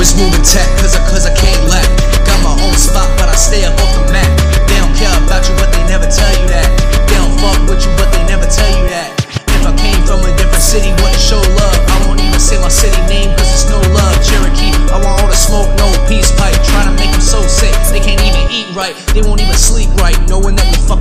Always moving tech, cause I, cause I can't lack. Got my own spot, but I stay up off the mat. They don't care about you, but they never tell you that. They don't fuck with you, but they never tell you that. If I came from a different city, wouldn't show love. I won't even say my city name, cause it's no love. Cherokee, I want all the smoke, no peace pipe. Trying to make them so sick, they can't even eat right. They won't even sleep right, knowing that we fuck.